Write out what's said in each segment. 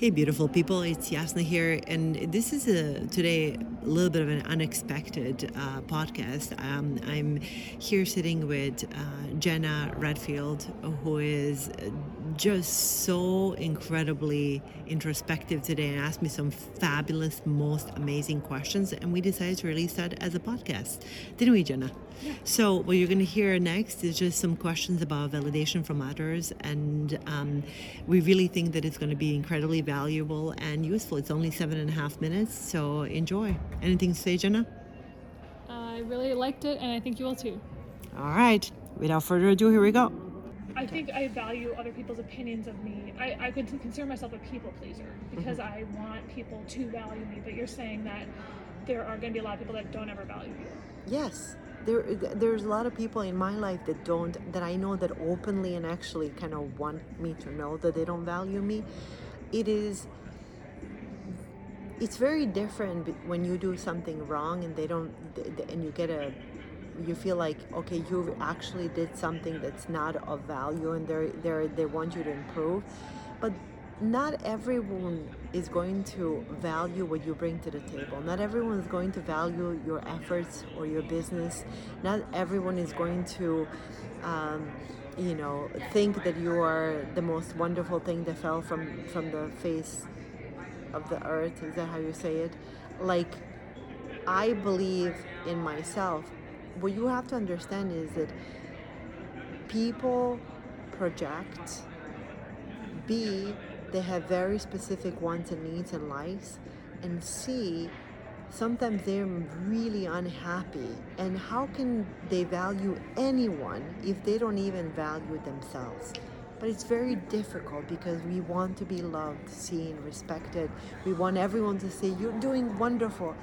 Hey, beautiful people, it's Jasna here, and this is a, today a little bit of an unexpected uh, podcast. Um, I'm here sitting with uh, Jenna Redfield, who is just so incredibly introspective today and asked me some fabulous, most amazing questions. And we decided to release that as a podcast, didn't we, Jenna? Yeah. So, what you're going to hear next is just some questions about validation from others. And um, we really think that it's going to be incredibly valuable and useful. It's only seven and a half minutes, so enjoy. Anything to say, Jenna? I really liked it, and I think you will too. All right. Without further ado, here we go. I think I value other people's opinions of me. I, I could consider myself a people pleaser because mm-hmm. I want people to value me. But you're saying that there are going to be a lot of people that don't ever value you. Yes. There, there's a lot of people in my life that don't, that I know that openly and actually kind of want me to know that they don't value me. It is, it's very different when you do something wrong and they don't, and you get a you feel like okay you actually did something that's not of value and they they they want you to improve. But not everyone is going to value what you bring to the table. Not everyone is going to value your efforts or your business. Not everyone is going to um, you know think that you are the most wonderful thing that fell from from the face of the earth is that how you say it? Like i believe in myself. What you have to understand is that people project b they have very specific wants and needs and likes and c sometimes they're really unhappy and how can they value anyone if they don't even value themselves but it's very difficult because we want to be loved seen respected we want everyone to say you're doing wonderful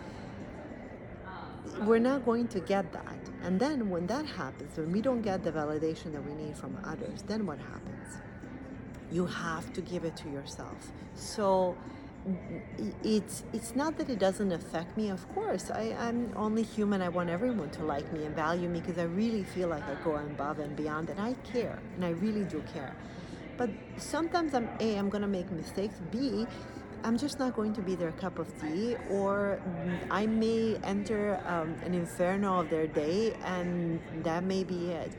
we're not going to get that. And then when that happens, when we don't get the validation that we need from others, then what happens? You have to give it to yourself. So it's it's not that it doesn't affect me. Of course, I, I'm only human. I want everyone to like me and value me because I really feel like I go above and beyond, and I care, and I really do care. But sometimes I'm a I'm gonna make mistakes. B I'm just not going to be their cup of tea, or I may enter um, an inferno of their day, and that may be it.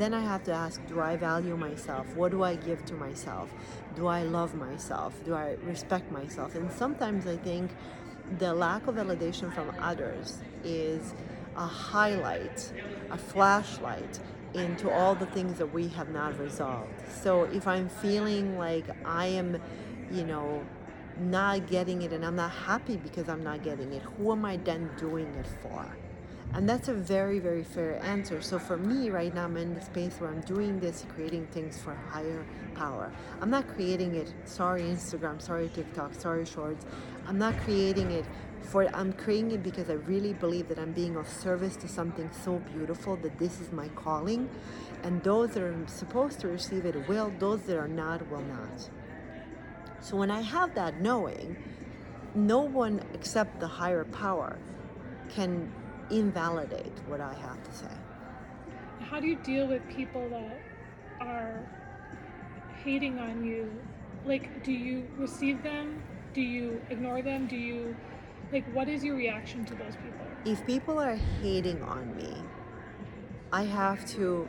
Then I have to ask Do I value myself? What do I give to myself? Do I love myself? Do I respect myself? And sometimes I think the lack of validation from others is a highlight, a flashlight into all the things that we have not resolved. So if I'm feeling like I am, you know, not getting it and I'm not happy because I'm not getting it, who am I then doing it for? And that's a very, very fair answer. So for me, right now, I'm in the space where I'm doing this, creating things for higher power. I'm not creating it, sorry, Instagram, sorry, TikTok, sorry, Shorts. I'm not creating it for, I'm creating it because I really believe that I'm being of service to something so beautiful that this is my calling. And those that are supposed to receive it will, those that are not, will not. So when I have that knowing, no one except the higher power can invalidate what I have to say. How do you deal with people that are hating on you? Like, do you receive them? Do you ignore them? Do you, like, what is your reaction to those people? If people are hating on me, I have to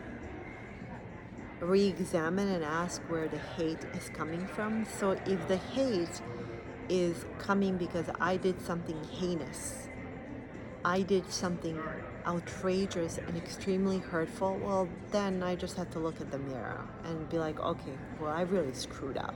re examine and ask where the hate is coming from. So if the hate is coming because I did something heinous, I did something outrageous and extremely hurtful, well, then I just have to look at the mirror and be like, okay, well, I really screwed up.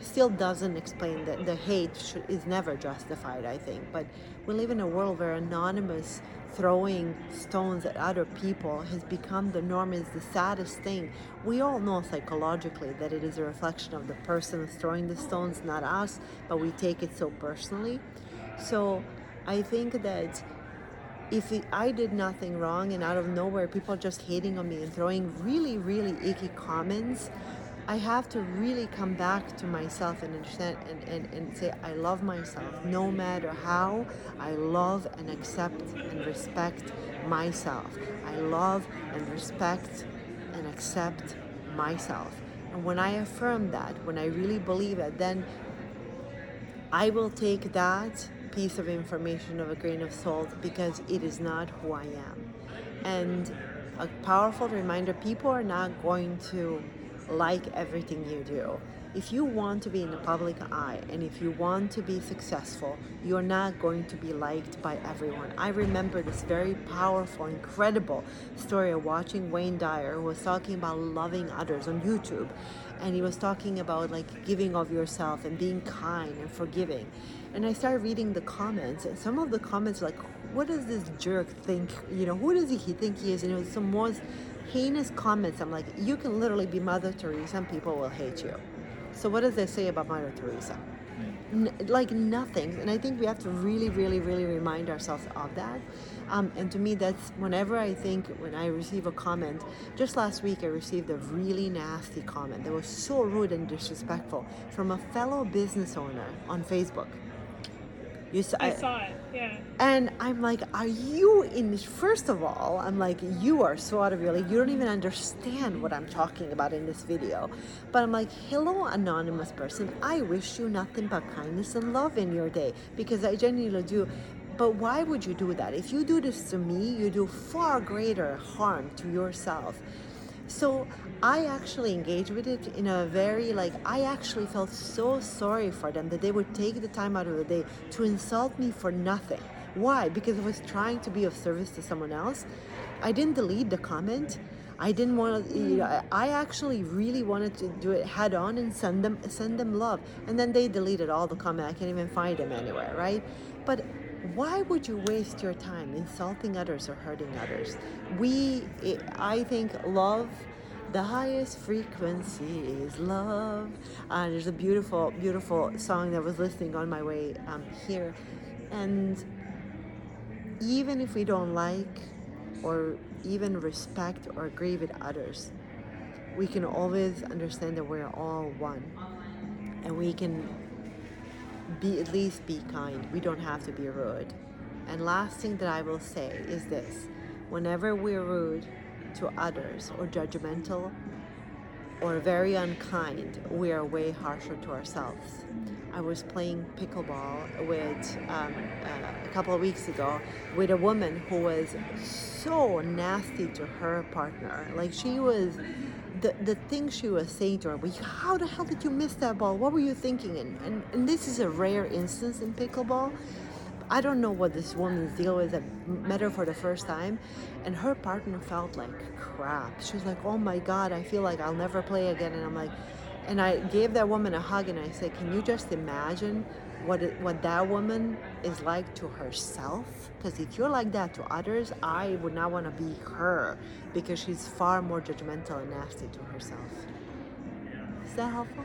still doesn't explain that the hate should, is never justified, I think. But we live in a world where anonymous throwing stones at other people has become the norm is the saddest thing we all know psychologically that it is a reflection of the person throwing the stones not us but we take it so personally so i think that if i did nothing wrong and out of nowhere people just hating on me and throwing really really icky comments I have to really come back to myself and understand and, and, and say, I love myself no matter how. I love and accept and respect myself. I love and respect and accept myself. And when I affirm that, when I really believe it, then I will take that piece of information of a grain of salt because it is not who I am. And a powerful reminder people are not going to like everything you do. If you want to be in the public eye and if you want to be successful, you're not going to be liked by everyone. I remember this very powerful, incredible story of watching Wayne Dyer who was talking about loving others on YouTube. And he was talking about like giving of yourself and being kind and forgiving. And I started reading the comments, and some of the comments like, what does this jerk think? You know, who does he think he is? And it was some most heinous comments. I'm like, you can literally be Mother Teresa and people will hate you. So what does they say about Mother Teresa? N- like nothing. And I think we have to really, really, really remind ourselves of that. Um, and to me, that's whenever I think, when I receive a comment, just last week I received a really nasty comment that was so rude and disrespectful from a fellow business owner on Facebook. You saw, I, I saw it, yeah. And I'm like, are you in? First of all, I'm like, you are so out of your league. You don't even understand what I'm talking about in this video. But I'm like, hello, anonymous person. I wish you nothing but kindness and love in your day because I genuinely do. But why would you do that? If you do this to me, you do far greater harm to yourself. So I actually engaged with it in a very like I actually felt so sorry for them that they would take the time out of the day to insult me for nothing. Why? Because I was trying to be of service to someone else. I didn't delete the comment. I didn't want to. You know, mm. I actually really wanted to do it head on and send them send them love. And then they deleted all the comment. I can't even find them anywhere, right? But why would you waste your time insulting others or hurting others? We, I think, love. The highest frequency is love. Uh, there's a beautiful, beautiful song that I was listening on my way um, here, and even if we don't like or even respect or agree with others, we can always understand that we're all one, and we can be at least be kind. We don't have to be rude. And last thing that I will say is this whenever we're rude to others or judgmental or very unkind, we are way harsher to ourselves. I was playing pickleball with um, uh, a couple of weeks ago with a woman who was so nasty to her partner. Like she was the, the thing she was saying to her, well, how the hell did you miss that ball? What were you thinking? And, and, and this is a rare instance in pickleball. I don't know what this woman's deal is. I met her for the first time, and her partner felt like crap. She was like, "Oh my God, I feel like I'll never play again." And I'm like, and I gave that woman a hug, and I said, "Can you just imagine what it, what that woman is like to herself because if you're like that to others i would not want to be her because she's far more judgmental and nasty to herself. Is that helpful